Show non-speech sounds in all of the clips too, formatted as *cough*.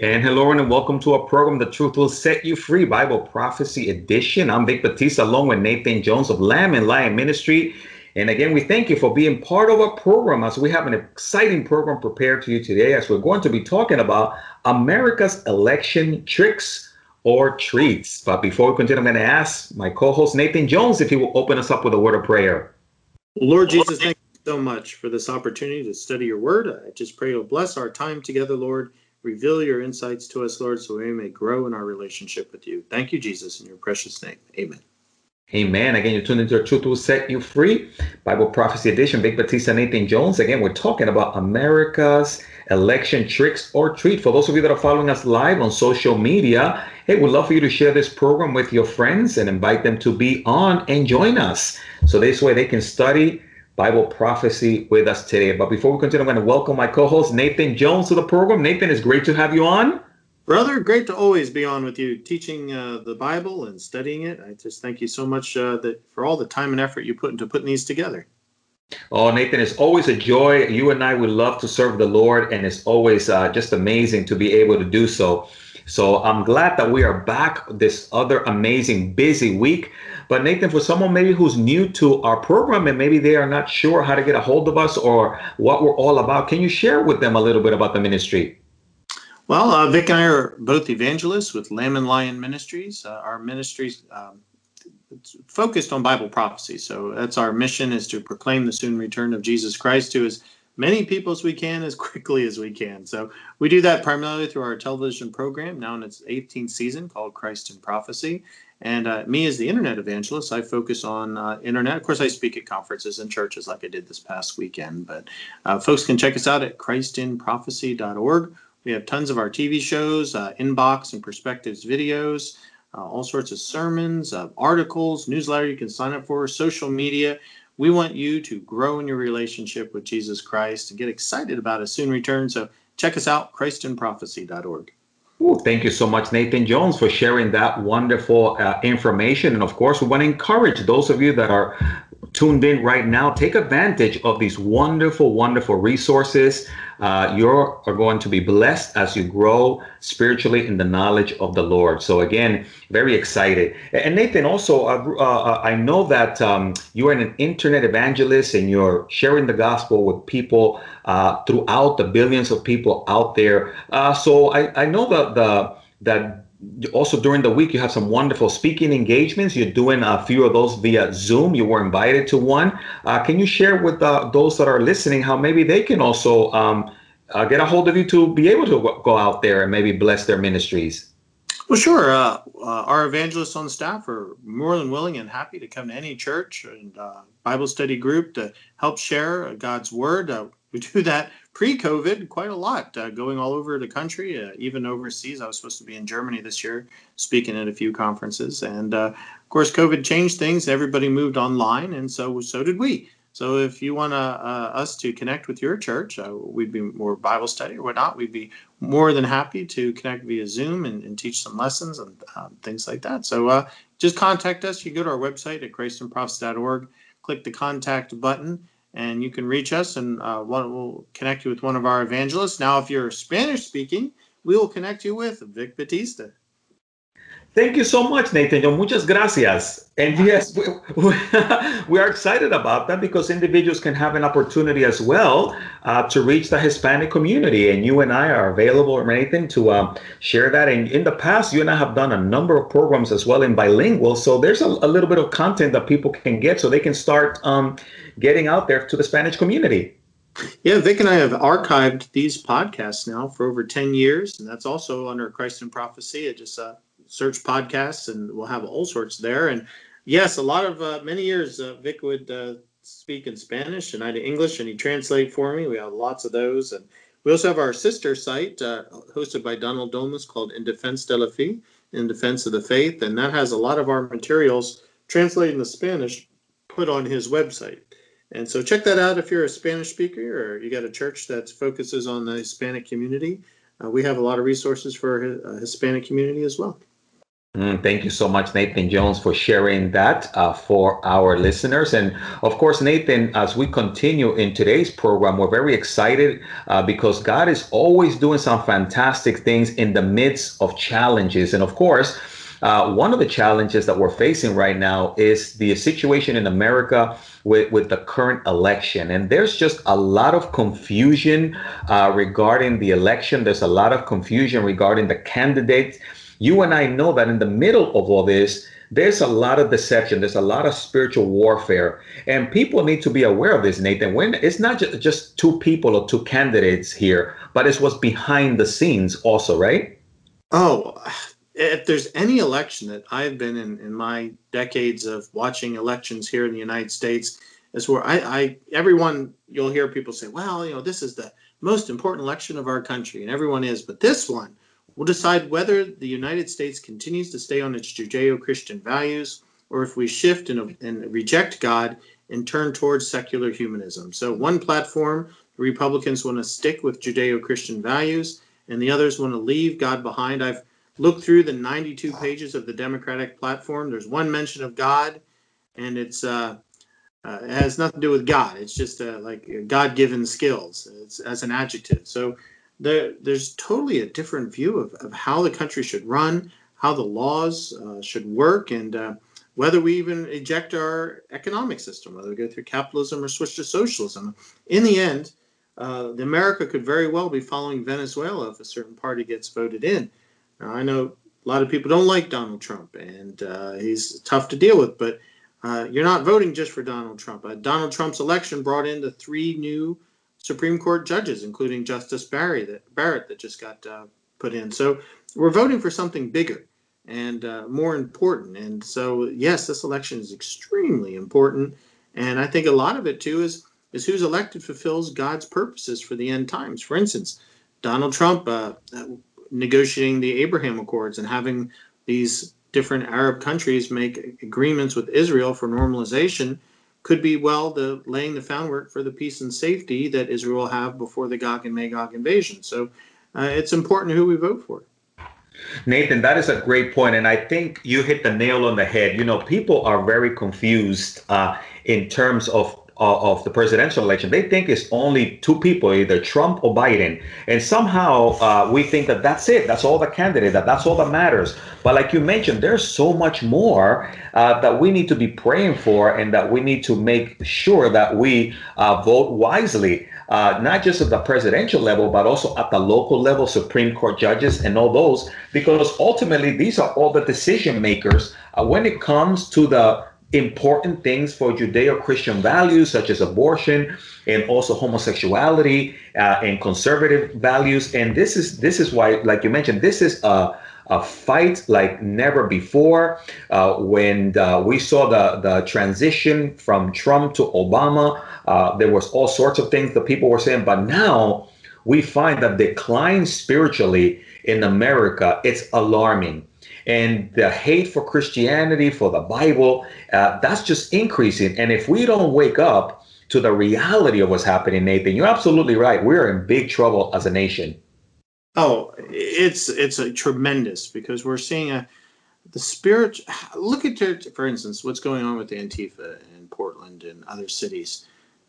And hello and welcome to our program, The Truth Will Set You Free Bible Prophecy Edition. I'm Vic Batista along with Nathan Jones of Lamb and Lion Ministry. And again, we thank you for being part of our program as we have an exciting program prepared to you today as we're going to be talking about America's election tricks or treats. But before we continue, I'm going to ask my co-host Nathan Jones if he will open us up with a word of prayer. Lord Jesus, thank you so much for this opportunity to study your word. I just pray you'll bless our time together, Lord Reveal your insights to us, Lord, so we may grow in our relationship with you. Thank you, Jesus, in your precious name. Amen. Amen. Again, you're tuned into our Truth Will Set You Free Bible Prophecy Edition. Vic Batista Nathan Jones. Again, we're talking about America's election tricks or treat. For those of you that are following us live on social media, hey, we'd love for you to share this program with your friends and invite them to be on and join us. So this way they can study Bible prophecy with us today. But before we continue, I'm going to welcome my co host, Nathan Jones, to the program. Nathan, it's great to have you on. Brother, great to always be on with you, teaching uh, the Bible and studying it. I just thank you so much uh, that for all the time and effort you put into putting these together. Oh, Nathan, it's always a joy. You and I would love to serve the Lord, and it's always uh, just amazing to be able to do so. So I'm glad that we are back this other amazing busy week. But Nathan, for someone maybe who's new to our program and maybe they are not sure how to get a hold of us or what we're all about, can you share with them a little bit about the ministry? Well, uh, Vic and I are both evangelists with Lamb and Lion Ministries. Uh, our ministries um, focused on Bible prophecy. So that's our mission is to proclaim the soon return of Jesus Christ to as many people as we can as *laughs* quickly as we can. So we do that primarily through our television program, now in its 18th season called Christ in Prophecy. And uh, me as the internet evangelist, I focus on uh, internet. Of course, I speak at conferences and churches like I did this past weekend. But uh, folks can check us out at christinprophecy.org. We have tons of our TV shows, uh, inbox and perspectives videos, uh, all sorts of sermons, uh, articles, newsletter you can sign up for, social media. We want you to grow in your relationship with Jesus Christ and get excited about his soon return. So check us out, christinprophecy.org. Ooh, thank you so much, Nathan Jones, for sharing that wonderful uh, information. And of course, we want to encourage those of you that are tuned in right now, take advantage of these wonderful, wonderful resources. Uh, you are going to be blessed as you grow spiritually in the knowledge of the Lord. So again, very excited. And Nathan, also, uh, uh, I know that um, you are an internet evangelist and you're sharing the gospel with people uh, throughout the billions of people out there. Uh, so I, I know that the that also during the week you have some wonderful speaking engagements. You're doing a few of those via zoom. You were invited to one. Uh, can you share with uh, those that are listening how maybe they can also um, uh, get a hold of you to be able to go out there and maybe bless their ministries? Well sure. Uh, uh, our evangelists on staff are more than willing and happy to come to any church and uh, bible study group to help share god's word we do that pre-COVID quite a lot, uh, going all over the country, uh, even overseas. I was supposed to be in Germany this year, speaking at a few conferences, and uh, of course, COVID changed things. Everybody moved online, and so so did we. So if you want uh, us to connect with your church, uh, we'd be more Bible study or whatnot. We'd be more than happy to connect via Zoom and, and teach some lessons and um, things like that. So uh, just contact us. You go to our website at christinprophecy.org, click the contact button and you can reach us and uh, one, we'll connect you with one of our evangelists. Now, if you're Spanish speaking, we will connect you with Vic Batista. Thank you so much, Nathan. Muchas gracias. And yes, we, *laughs* we, are excited about that because individuals can have an opportunity as well uh, to reach the Hispanic community. And you and I are available, Nathan, to um, share that. And in the past, you and I have done a number of programs as well in bilingual. So there's a, a little bit of content that people can get so they can start um, getting out there to the Spanish community. Yeah, Vic and I have archived these podcasts now for over 10 years. And that's also under Christ in Prophecy. It just uh, search podcasts, and we'll have all sorts there. And yes, a lot of uh, many years, uh, Vic would uh, speak in Spanish and I in English, and he translate for me. We have lots of those, and we also have our sister site uh, hosted by Donald Domas called In Defense de la Fe, In Defense of the Faith, and that has a lot of our materials translated into Spanish put on his website. And so check that out if you're a Spanish speaker or you got a church that focuses on the Hispanic community. Uh, we have a lot of resources for a Hispanic community as well. Mm, thank you so much, Nathan Jones, for sharing that uh, for our listeners. And of course, Nathan, as we continue in today's program, we're very excited uh, because God is always doing some fantastic things in the midst of challenges. And of course, uh, one of the challenges that we're facing right now is the situation in America with, with the current election. And there's just a lot of confusion uh, regarding the election. There's a lot of confusion regarding the candidates you and I know that in the middle of all this, there's a lot of deception. There's a lot of spiritual warfare, and people need to be aware of this, Nathan. When it's not just, just two people or two candidates here, but it's what's behind the scenes, also, right? Oh, if there's any election that I've been in in my decades of watching elections here in the United States, is where I, I everyone you'll hear people say, well, you know, this is the most important election of our country, and everyone is, but this one will decide whether the United States continues to stay on its Judeo Christian values or if we shift and, and, reject God and turn towards secular humanism. So, one platform, the Republicans want to stick with Judeo Christian values, and the others want to leave God behind. I've looked through the 92 pages of the Democratic platform. There's one mention of God, and it's uh, uh, it has nothing to do with God. It's just uh, like God given skills it's, as an adjective. So, there, there's totally a different view of, of how the country should run, how the laws uh, should work, and uh, whether we even eject our economic system, whether we go through capitalism or switch to socialism. In the end, uh, America could very well be following Venezuela if a certain party gets voted in. Now, I know a lot of people don't like Donald Trump, and uh, he's tough to deal with, but uh, you're not voting just for Donald Trump. Donald Trump's election brought in the three new Supreme Court judges, including Justice Barry that, Barrett that just got uh, put in. So we're voting for something bigger and uh, more important. And so, yes, this election is extremely important. And I think a lot of it too is is who's elected fulfills God's purposes for the end times. For instance, Donald Trump uh, negotiating the Abraham Accords and having these different Arab countries make agreements with Israel for normalization could be well the laying the groundwork for the peace and safety that Israel will have before the Gog and Magog invasion. So uh, it's important who we vote for. Nathan, that is a great point, and I think you hit the nail on the head. You know, people are very confused uh, in terms of of the presidential election, they think it's only two people, either Trump or Biden, and somehow uh, we think that that's it. That's all the candidate. That that's all that matters. But like you mentioned, there's so much more uh, that we need to be praying for, and that we need to make sure that we uh, vote wisely. Uh, not just at the presidential level, but also at the local level, Supreme Court judges and all those, because ultimately these are all the decision makers uh, when it comes to the important things for Judeo-Christian values such as abortion and also homosexuality uh, and conservative values. And this is this is why, like you mentioned, this is a a fight like never before. Uh, when we saw the the transition from Trump to Obama, uh, there was all sorts of things that people were saying, but now we find that decline spiritually in America. It's alarming and the hate for Christianity, for the Bible, uh, that's just increasing. And if we don't wake up to the reality of what's happening, Nathan, you're absolutely right. We're in big trouble as a nation. Oh, it's it's a tremendous because we're seeing a the spirit. Look at for instance, what's going on with Antifa in Portland and other cities.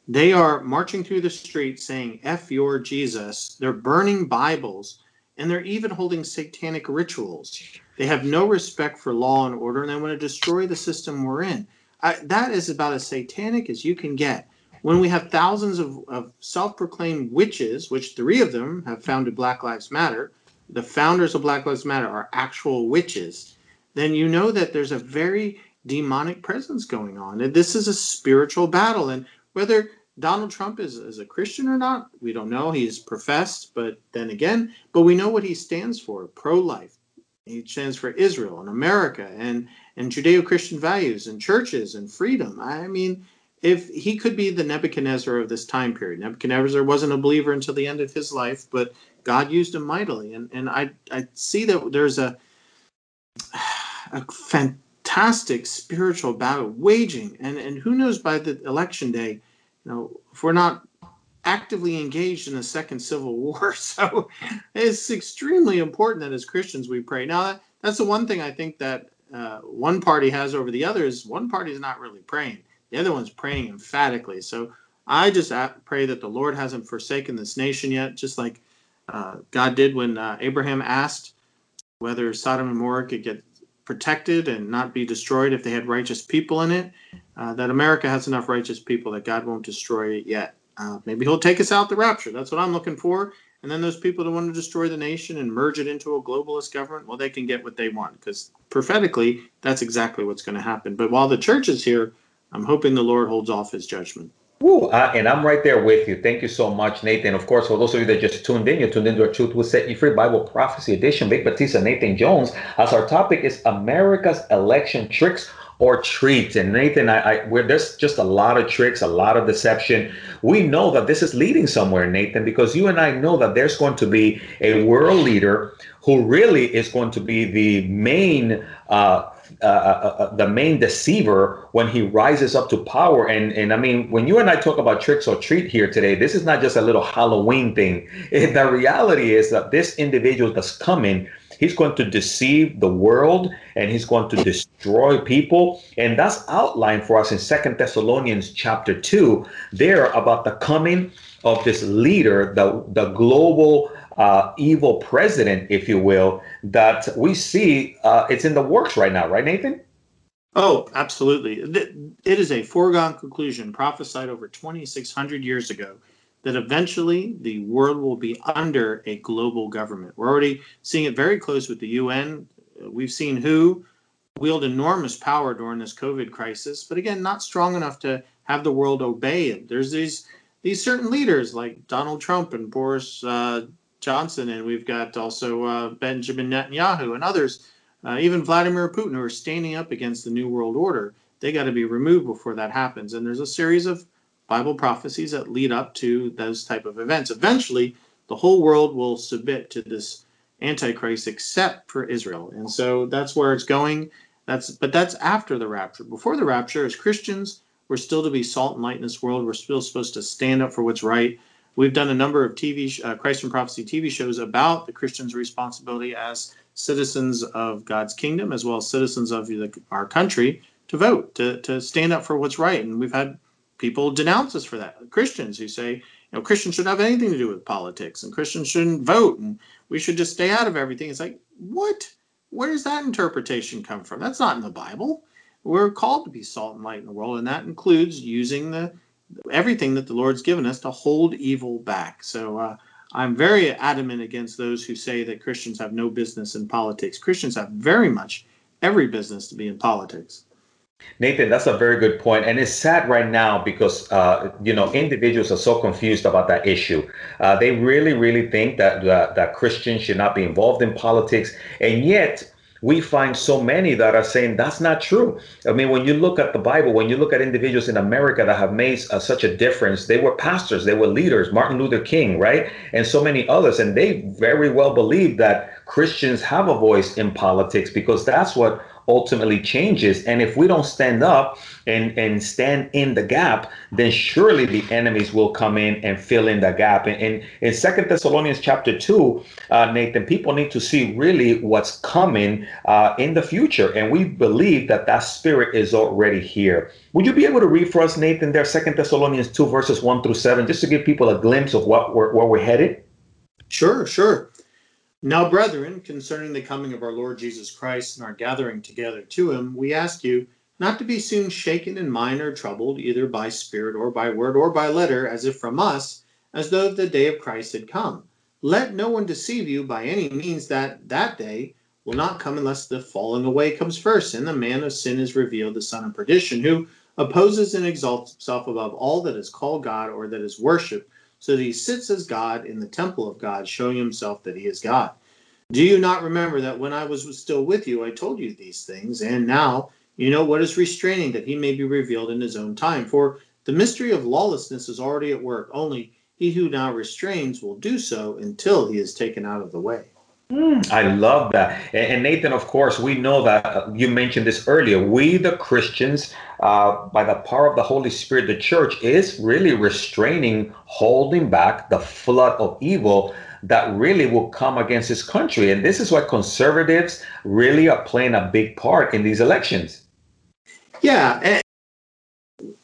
They are marching through the streets saying "F your Jesus." They're burning Bibles and they're even holding satanic rituals. They have no respect for law and order, and they want to destroy the system we're in. I, that is about as satanic as you can get. When we have thousands of, of self proclaimed witches, which three of them have founded Black Lives Matter, the founders of Black Lives Matter are actual witches, then you know that there's a very demonic presence going on. And this is a spiritual battle. And whether Donald Trump is, is a Christian or not, we don't know. He's professed, but then again, but we know what he stands for pro life, he stands for Israel and America and, and Judeo Christian values and churches and freedom. I mean, if he could be the Nebuchadnezzar of this time period, Nebuchadnezzar wasn't a believer until the end of his life, but God used him mightily. And, and I, I see that there's a, a fantastic spiritual battle waging. And, and who knows by the election day, you know, if we're not actively engaged in a second civil war. *laughs* So it's extremely important that as Christians we pray. Now, that's the one thing I think that uh, one party has over the other is one party is not really praying. The other one's praying emphatically. So I just pray that the Lord hasn't forsaken this nation yet, just like uh, God did when uh, Abraham asked whether Sodom and Gomorrah could get protected and not be destroyed if they had righteous people in it. Uh, that America has enough righteous people that God won't destroy it yet. Uh, maybe He'll take us out the rapture. That's what I'm looking for. And then those people that want to destroy the nation and merge it into a globalist government, well, they can get what they want because prophetically, that's exactly what's going to happen. But while the church is here, I'm hoping the Lord holds off His judgment. Ooh, uh, and I'm right there with you. Thank you so much, Nathan. Of course, for those of you that just tuned in, you tuned into our Truth Will Set You Free Bible Prophecy Edition. Vic Batista, Nathan Jones, as our topic is America's election tricks or treats. And Nathan, I, I there's just a lot of tricks, a lot of deception. We know that this is leading somewhere, Nathan, because you and I know that there's going to be a world leader who really is going to be the main uh, uh, uh, uh, the main deceiver when he rises up to power. And and I mean, when you and I talk about tricks or treat here today, this is not just a little Halloween thing. *laughs* The reality is that this individual that's coming, he's going to deceive the world and he's going to destroy people. And that's outlined for us in Second Thessalonians chapter two. There about the coming of this leader, the the global uh, evil president, if you will, that we see uh, it's in the works right now, right, Nathan? Oh, absolutely. It is a foregone conclusion prophesied over 2,600 years ago that eventually the world will be under a global government. We're already seeing it very close with the UN. We've seen who wield enormous power during this COVID crisis, but again, not strong enough to have the world obey it. There's these these certain leaders like Donald Trump and Boris uh, Johnson, and we've got also uh, Benjamin Netanyahu and others, uh, even Vladimir Putin, who are standing up against the New World Order. They got to be removed before that happens. And there's a series of Bible prophecies that lead up to those type of events. Eventually, the whole world will submit to this Antichrist except for Israel. And so that's where it's going. That's but that's after the rapture. Before the rapture, as Christians, we're still to be salt and light in this world. We're still supposed to stand up for what's right. We've done a number of TV, uh, Christ in Prophecy TV shows about the Christian's responsibility as citizens of God's kingdom, as well as citizens of the, our country, to vote, to, to stand up for what's right. And we've had people denounce us for that. Christians who say, you know, Christians shouldn't have anything to do with politics and Christians shouldn't vote and we should just stay out of everything. It's like, what? Where does that interpretation come from? That's not in the Bible. We're called to be salt and light in the world, and that includes using the everything that the Lord's given us to hold evil back. So uh, I'm very adamant against those who say that Christians have no business in politics. Christians have very much every business to be in politics. Nathan, that's a very good point, and it's sad right now because uh, you know individuals are so confused about that issue. Uh, they really, really think that that Christians should not be involved in politics, and yet we find so many that are saying that's not true. I mean, when you look at the Bible, when you look at individuals in America that have made uh, such a difference, they were pastors, they were leaders, Martin Luther King, right? And so many others. And they very well believe that Christians have a voice in politics because that's what ultimately changes. And if we don't stand up and, and stand in the gap, then surely the enemies will come in and fill in the gap. And in, in Second Thessalonians chapter 2, uh, Nathan, people need to see really what's coming uh, in the future. And we believe that that spirit is already here. Would you be able to read for us, Nathan, there, Second Thessalonians 2, verses 1 through 7, just to give people a glimpse of what we're, where we're headed? Sure, sure. Now, brethren, concerning the coming of our Lord Jesus Christ and our gathering together to him, we ask you not to be soon shaken in mind or troubled, either by spirit or by word or by letter, as if from us, as though the day of Christ had come. Let no one deceive you by any means that that day will not come unless the falling away comes first, and the man of sin is revealed, the son of perdition, who opposes and exalts himself above all that is called God or that is worshipped so that he sits as God in the temple of God, showing himself that he is God. Do you not remember that when I was still with you, I told you these things, and now you know what is restraining that he may be revealed in his own time? For the mystery of lawlessness is already at work, only he who now restrains will do so until he is taken out of the way. Mm, I love that. And, Nathan, of course, we know that uh, you mentioned this earlier. We, the Christians, uh, by the power of the Holy Spirit, the church is really restraining, holding back the flood of evil that really will come against this country. And this is why conservatives really are playing a big part in these elections. Yeah. And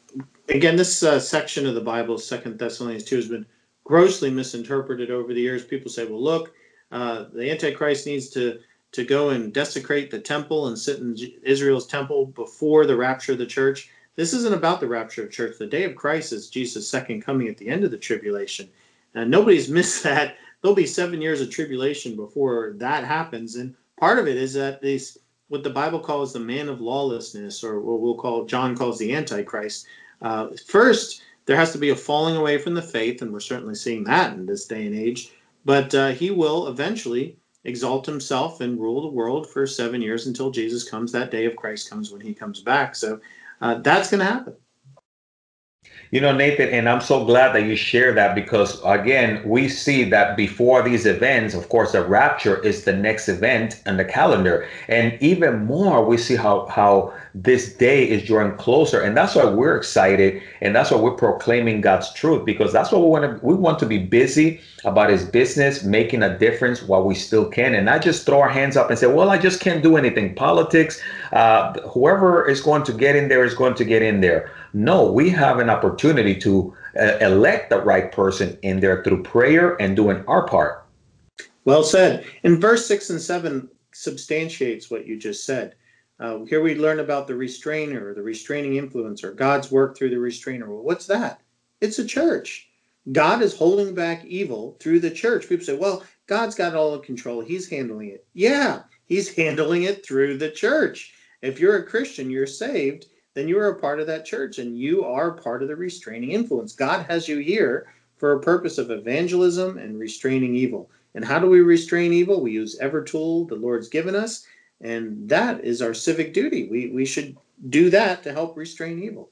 again, this uh, section of the Bible, Second Thessalonians 2, has been grossly misinterpreted over the years. People say, well, look, uh, the Antichrist needs to to go and desecrate the temple and sit in Israel's temple before the rapture of the church. This isn't about the rapture of the church. The day of Christ is Jesus' second coming at the end of the tribulation. And nobody's *laughs* missed that. There'll be seven years of tribulation before that happens. And part of it is that these what the Bible calls the man of lawlessness, or what we'll call John calls the Antichrist. Uh, first, there has to be a falling away from the faith, and we're certainly seeing that in this day and age. But uh, he will eventually exalt himself and rule the world for seven years until Jesus comes. That day of Christ comes when he comes back. So uh, that's going to happen. You know, Nathan, and I'm so glad that you share that because, again, we see that before these events, of course, the rapture is the next event on the calendar. And even more, we see how, how this day is drawing closer. And that's why we're excited. And that's why we're proclaiming God's truth because that's what we want to, we want to be busy about his business, making a difference while we still can. And not just throw our hands up and say, well, I just can't do anything. Politics, uh, whoever is going to get in there is going to get in there. No, we have an opportunity to uh, elect the right person in there through prayer and doing our part. Well said. In verse 6 and 7 substantiates what you just said. Uh, here we learn about the restrainer, the restraining influencer, God's work through the restrainer. Well, what's that? It's a church. God is holding back evil through the church. People say, well, God's got all the control. He's handling it. Yeah, he's *laughs* handling it through the church. If you're a Christian, you're saved, then you are a part of that church and you are part of the restraining influence. God has you here for a purpose of evangelism and restraining evil. And how do we restrain evil? We use every tool the Lord's given us, and that is our civic duty. We, we should do that to help restrain evil.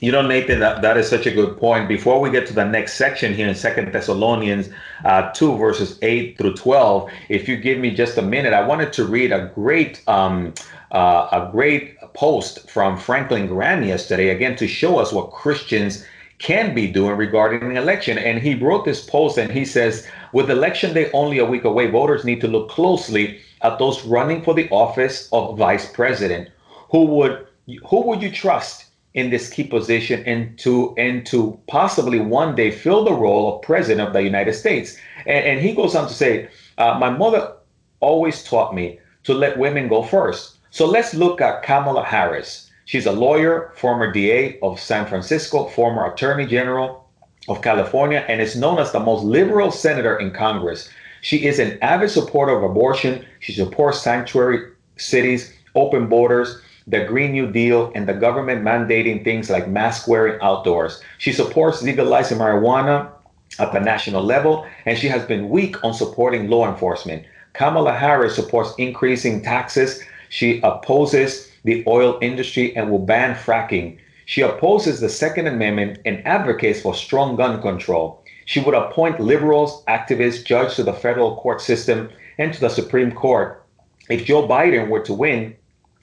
You know, Nathan, that, that is such a good point. Before we get to the next section here in Second Thessalonians uh, 2, verses 8 through 12, if you give me just a minute, I wanted to read a great um, uh, a great post from Franklin Graham yesterday, again, to show us what Christians can be doing regarding the election. And he wrote this post and he says, with election day only a week away, voters need to look closely at those running for the office of vice president. Who would who would you trust in this key position and to and to possibly one day fill the role of president of the United States? And, and he goes on to say, uh, my mother always taught me to let women go first. So let's look at Kamala Harris. She's a lawyer, former DA of San Francisco, former Attorney General of California, and is known as the most liberal senator in Congress. She is an avid supporter of abortion. She supports sanctuary cities, open borders, the Green New Deal, and the government mandating things like mask wearing outdoors. She supports legalizing marijuana at the national level, and she has been weak on supporting law enforcement. Kamala Harris supports increasing taxes she opposes the oil industry and will ban fracking. She opposes the Second Amendment and advocates for strong gun control. She would appoint liberals, activists, judges to the federal court system and to the Supreme Court. If Joe Biden were to win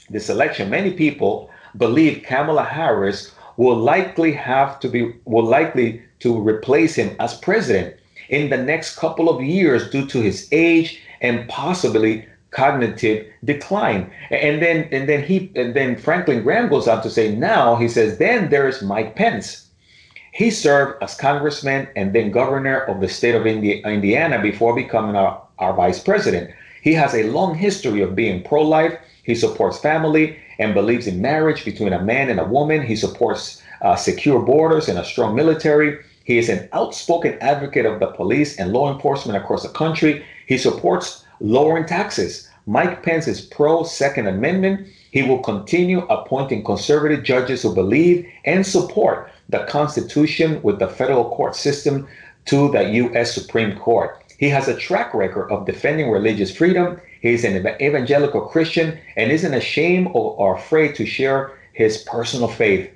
this election, many people believe Kamala Harris will likely have to be will likely to replace him as president in the next couple of years due to his age and possibly cognitive decline. And then and then he and then Franklin Graham goes on to say now he says then there's Mike Pence. He served as congressman and then governor of the state of Indiana before becoming our, our vice president. He has a long history of being pro-life. He supports family and believes in marriage between a man and a woman. He supports uh, secure borders and a strong military. He is an outspoken advocate of the police and law enforcement across the country. He supports lowering taxes. Mike Pence is pro Second Amendment. He will continue appointing conservative judges who believe and support the Constitution with the federal court system to the U.S. Supreme Court. He has a track record of defending religious freedom. He is an evangelical Christian and isn't ashamed or afraid to share his personal faith.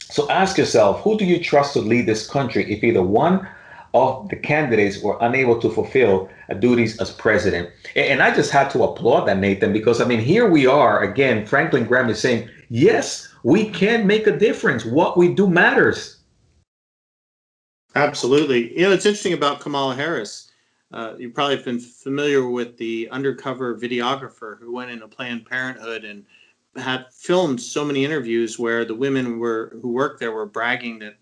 So ask yourself, who do you trust to lead this country if either one of the candidates were unable to fulfill duties as president. And I just had to applaud that, Nathan, because I mean, here we are again. Franklin Graham is saying, yes, we can make a difference. What we do matters. Absolutely. You know, it's interesting about Kamala Harris. uh, you probably have been familiar with the undercover videographer who went into Planned Parenthood and had filmed so many interviews where the women were who worked there were bragging that that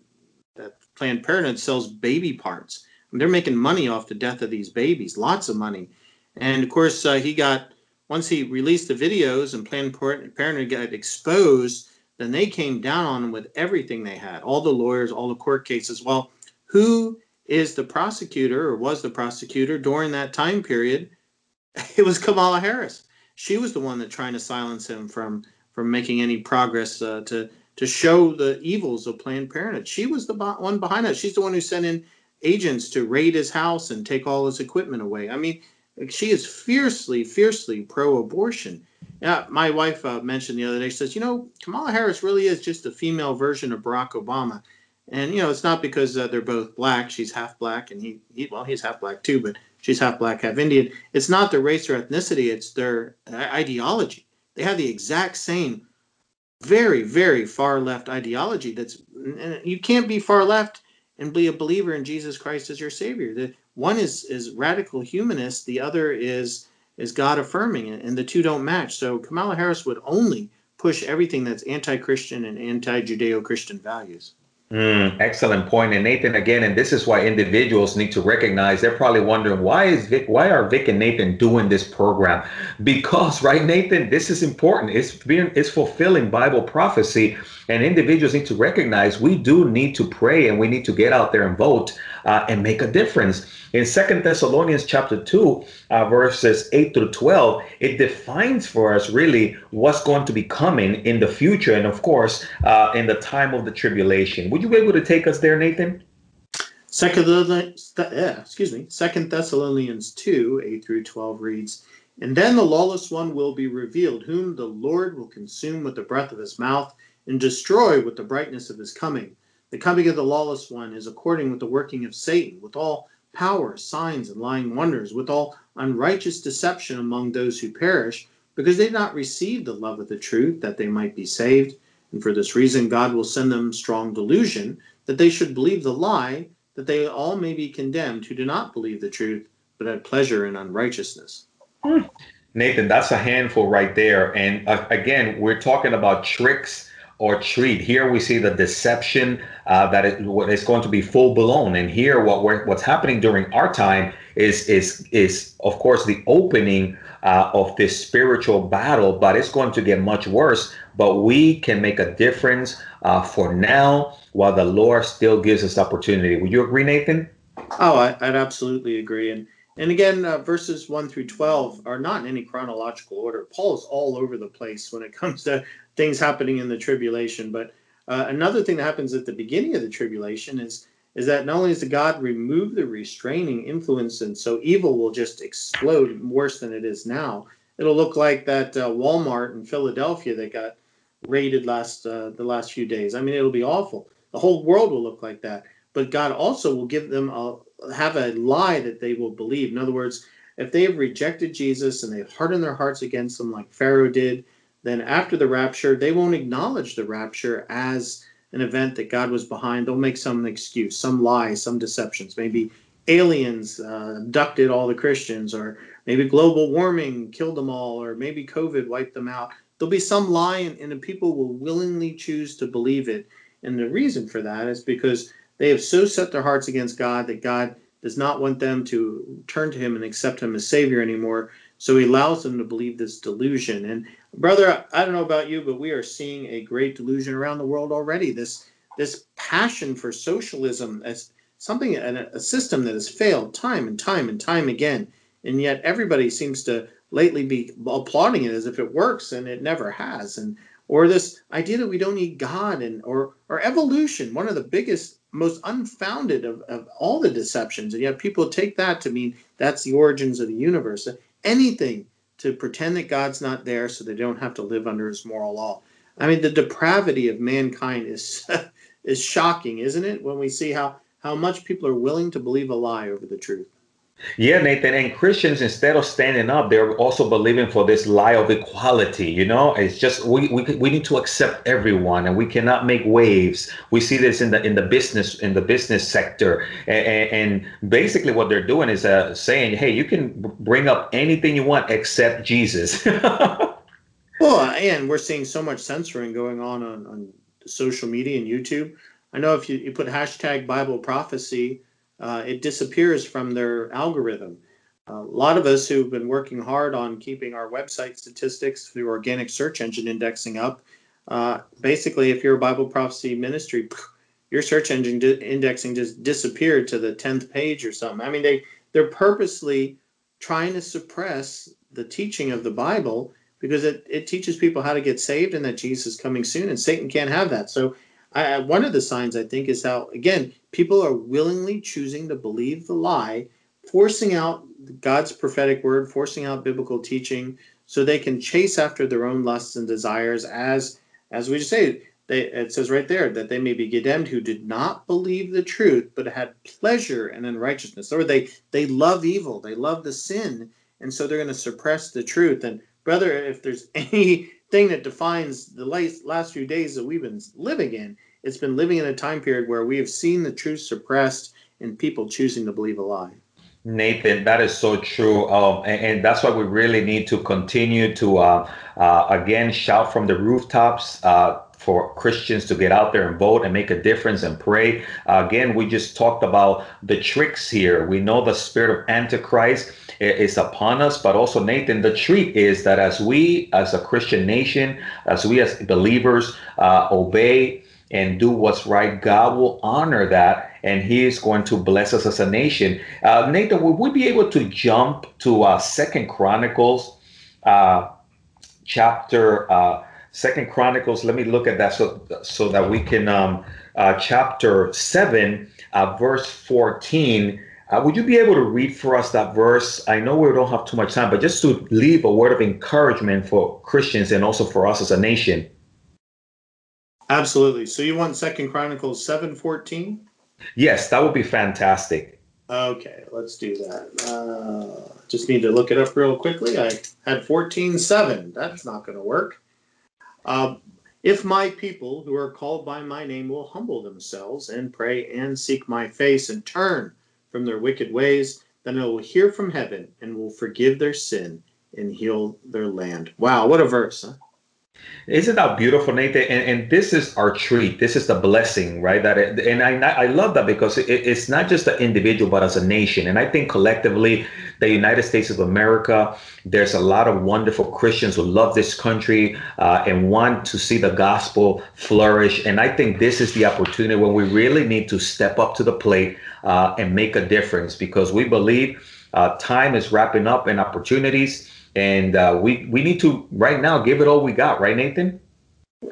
Planned Parenthood sells baby parts. They're making money off the death of these babies, lots of money. And of course, uh, he got once he released the videos and Planned Parenthood got exposed, then they came down on him with everything they had, all the lawyers, all the court cases. Well, who is the prosecutor or was the prosecutor during that time period? *laughs* It was Kamala Harris. She was the one that trying to silence him from from making any progress uh, to to show the evils of Planned Parenthood. She was the one behind that. She's the one who sent in agents to raid his house and take all his equipment away. I mean, she is fiercely, fiercely pro-abortion. Yeah, my wife uh, mentioned the other day. She says, you know, Kamala Harris really is just a female version of Barack Obama, and you know, it's not because uh, they're both black. She's half black, and he, he, well, he's half black too, but she's half black, half Indian. It's not their race or ethnicity; it's their uh, ideology. They have the exact same, very, very far left ideology. That's you can't be far left and be a believer in Jesus Christ as your Savior. The, one is is radical humanist, the other is is God affirming, it, and the two don't match. So Kamala Harris would only push everything that's anti-Christian and anti-Judeo-Christian values. Mm, excellent point. And Nathan, again, and this is why individuals need to recognize they're probably wondering why is Vic, why are Vic and Nathan doing this program? Because, right, Nathan, this is important. It's being it's fulfilling Bible prophecy, and individuals need to recognize we do need to pray and we need to get out there and vote uh, and make a difference. In Second Thessalonians chapter 2, uh, verses 8 through 12, it defines for us really what's going to be coming in the future and, of course, uh, in the time of the tribulation. Would you be able to take us there, Nathan? Second, yeah, excuse me. Second Thessalonians 2, 8 through 12 reads, And then the lawless one will be revealed, whom the Lord will consume with the breath of his mouth and destroy with the brightness of his coming. The coming of the lawless one is according with the working of Satan, with all power, signs, and lying wonders, with all unrighteous deception among those who perish, because they did not receive the love of the truth, that they might be saved. And for this reason, God will send them strong delusion, that they should believe the lie, that they all may be condemned who do not believe the truth, but had pleasure in unrighteousness. Nathan, that's a handful right there. And uh, again, we're talking about tricks or treat. Here we see the deception uh, that it, is going to be full blown, and here what what's happening during our time is is is of course the opening uh, of this spiritual battle, but it's going to get much worse. But we can make a difference uh, for now, while the Lord still gives us opportunity. Would you agree, Nathan? Oh, I, would absolutely agree, and and again, uh, verses 1 through 12 are not in any chronological order. Paul is all over the place when it comes to things happening in the tribulation. But uh, another thing that happens at the beginning of the tribulation is is that not only does God remove the restraining influence, and so evil will just explode worse than it is now. It'll look like that uh, Walmart in Philadelphia that got raided last uh, the last few days. I mean, it'll be awful. The whole world will look like that. But God also will give them a have a lie that they will believe. In other words, if they have rejected Jesus and they've hardened their hearts against him, like Pharaoh did, then after the rapture, they won't acknowledge the rapture as an event that God was behind. They'll make some excuse, some lie, some deceptions. Maybe aliens uh, abducted all the Christians, or maybe global warming killed them all, or maybe COVID wiped them out. There'll be some lie, and, and the people will willingly choose to believe it. And the reason for that is because they have so set their hearts against God that God does not want them to turn to Him and accept Him as Savior anymore. So He allows them to believe this delusion. And brother, I don't know about you, but we are seeing a great delusion around the world already. This this passion for socialism as something and a system that has failed time and time and time again, and yet everybody seems to lately be applauding it as if it works, and it never has. And or this idea that we don't need God and or or evolution, one of the biggest, most unfounded of, of all the deceptions, and yet people take that to mean that's the origins of the universe. Anything to pretend that God's not there so they don't have to live under his moral law. I mean, the depravity of mankind is *laughs* is shocking, isn't it? When we see how how much people are willing to believe a lie over the truth. Yeah, Nathan. And Christians, instead of standing up, they're also believing for this lie of equality. You know, it's just we, we we need to accept everyone, and we cannot make waves. We see this in the in the business in the business sector, and, and basically what they're doing is uh, saying, "Hey, you can bring up anything you want except Jesus." *laughs* well, and we're seeing so much censoring going on on, on social media and YouTube. I know if you, you put hashtag Bible prophecy uh, it disappears from their algorithm. a lot of us who've been working hard on keeping our website statistics through organic search engine indexing up, uh, basically, if you're a Bible prophecy ministry, your search engine di- indexing just disappeared to the 10th page or something. I mean, they, they're purposely trying to suppress the teaching of the Bible because it, it teaches people how to get saved and that Jesus is coming soon, and Satan can't have that. So I, one of the signs I think is how again people are willingly choosing to believe the lie, forcing out God's prophetic word, forcing out biblical teaching, so they can chase after their own lusts and desires. As as we just say, they, it says right there that they may be condemned who did not believe the truth, but had pleasure in unrighteousness, or they they love evil, they love the sin, and so they're going to suppress the truth. And brother, if there's *laughs* any thing that defines the last few days that we've been living in. It's been living in a time period where we have seen the truth suppressed and people choosing to believe a lie. Nathan, that is so true. Um, and, and, that's why we really need to continue to, uh, uh, again, shout from the rooftops. Uh, for Christians to get out there and vote and make a difference and pray. Again, we just talked about the tricks here. We know the spirit of Antichrist is upon us, but also, Nathan, the treat is that as we, as a Christian nation, as we as believers uh, obey and do what's right, God will honor that and he is going to bless us as a nation. Uh, Nathan, would we be able to jump to uh, Second Chronicles uh, chapter uh, Second Chronicles? Let me look at that so so that we can um, uh, chapter seven, uh, verse fourteen. Uh, would you be able to read for us that verse? I know we don't have too much time, but just to leave a word of encouragement for Christians and also for us as a nation. Absolutely. So you want Second Chronicles seven fourteen? Yes, that would be fantastic. Okay, let's do that. Uh, just need to look it up real quickly. I had fourteen seven. That's not going to work. Uh, if my people who are called by my name will humble themselves and pray and seek my face and turn from their wicked ways, then I will hear from heaven and will forgive their sin and heal their land. Wow, what a verse, huh? Isn't that beautiful, Nathan? And, and, this is our treat. This is the blessing, right? That it, and I I love that because it, it's not just the individual, but as a nation. And I think collectively, the United States of America, there's a lot of wonderful Christians who love this country uh, and want to see the gospel flourish. And I think this is the opportunity when we really need to step up to the plate uh, and make a difference because we believe uh, time is wrapping up and opportunities and uh, we we need to right now give it all we got, right, Nathan?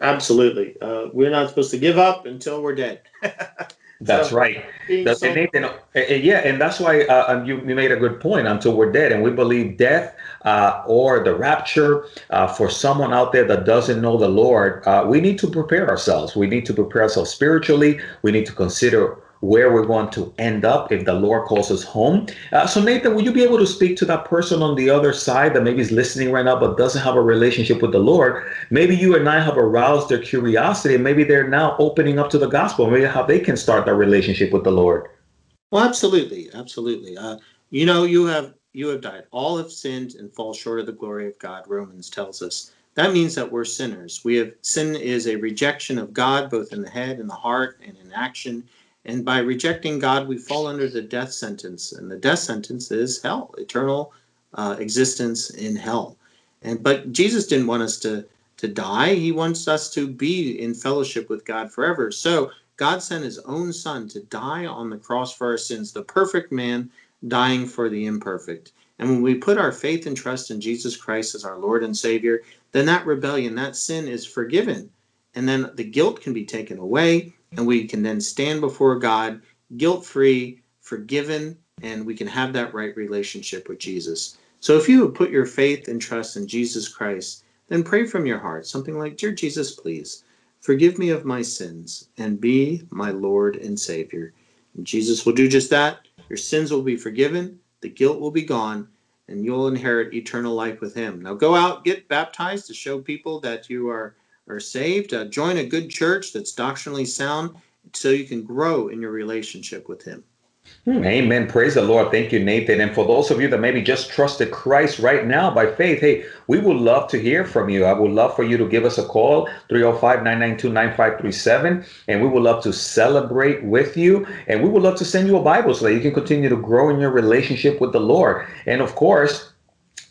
Absolutely. Uh, we're not supposed to give up until we're dead. *laughs* that's so, right. That's, so- Nathan, uh, uh, yeah, and that's why uh, um, you, you made a good point. Until we're dead, and we believe death uh, or the rapture uh, for someone out there that doesn't know the Lord, we need to prepare ourselves. We need to prepare ourselves spiritually. We need to consider where we're going to end up if the Lord calls us home. Uh, so, Nathan, would you be able to speak to that person on the other side that maybe is listening right now but doesn't have a relationship with the Lord? Maybe you and I have aroused their curiosity, and maybe they're now opening up to the gospel. Maybe how they can start that relationship with the Lord. Well, absolutely, absolutely. Uh, you know, you have you have died. All have sinned and fall short of the glory of God. Romans tells us. That means that we're sinners. We have sin is a rejection of God, both in the head and the heart and in action. And by rejecting God, we fall under the death sentence. And the death sentence is hell, eternal uh, existence in hell. And but Jesus didn't want us to to die. He wants us to be in fellowship with God forever. So God sent his own son to die on the cross for our sins, the perfect man dying for the imperfect. And when we put our faith and trust in Jesus Christ as our Lord and Savior, then that rebellion, that sin is forgiven. And then the guilt can be taken away and we can then stand before God guilt free, forgiven, and we can have that right relationship with Jesus. So if you would put your faith and trust in Jesus Christ, then pray from your heart something like, Dear Jesus, please forgive me of my sins and be my Lord and Savior. And Jesus will do just that. Your sins will be forgiven, the guilt will be gone, and you'll inherit eternal life with Him. Now go out, get baptized to show people that you are, are saved. Uh, join a good church that's doctrinally sound so you can grow in your relationship with Him. Hmm, amen. Praise the Lord. Thank you, Nathan. And for those of you that maybe just trusted Christ right now by faith, hey, we would love to hear from you. I would love for you to give us a call, 305 992 9537. And we would love to celebrate with you. And we would love to send you a Bible so that you can continue to grow in your relationship with the Lord. And of course,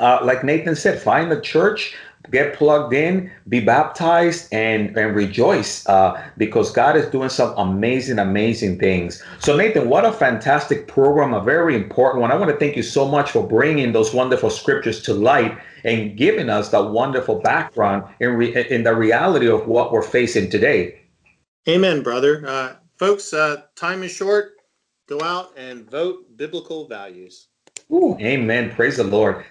uh, like Nathan said, find a church get plugged in, be baptized, and and rejoice uh, because God is doing some amazing, amazing things. So Nathan, what a fantastic program, a very important one. I want to thank you so much for bringing those wonderful scriptures to light and giving us that wonderful background in re- in the reality of what we're facing today. Amen, brother. Uh, folks, uh, time is short. Go out and vote biblical values. Ooh, amen. Praise the Lord.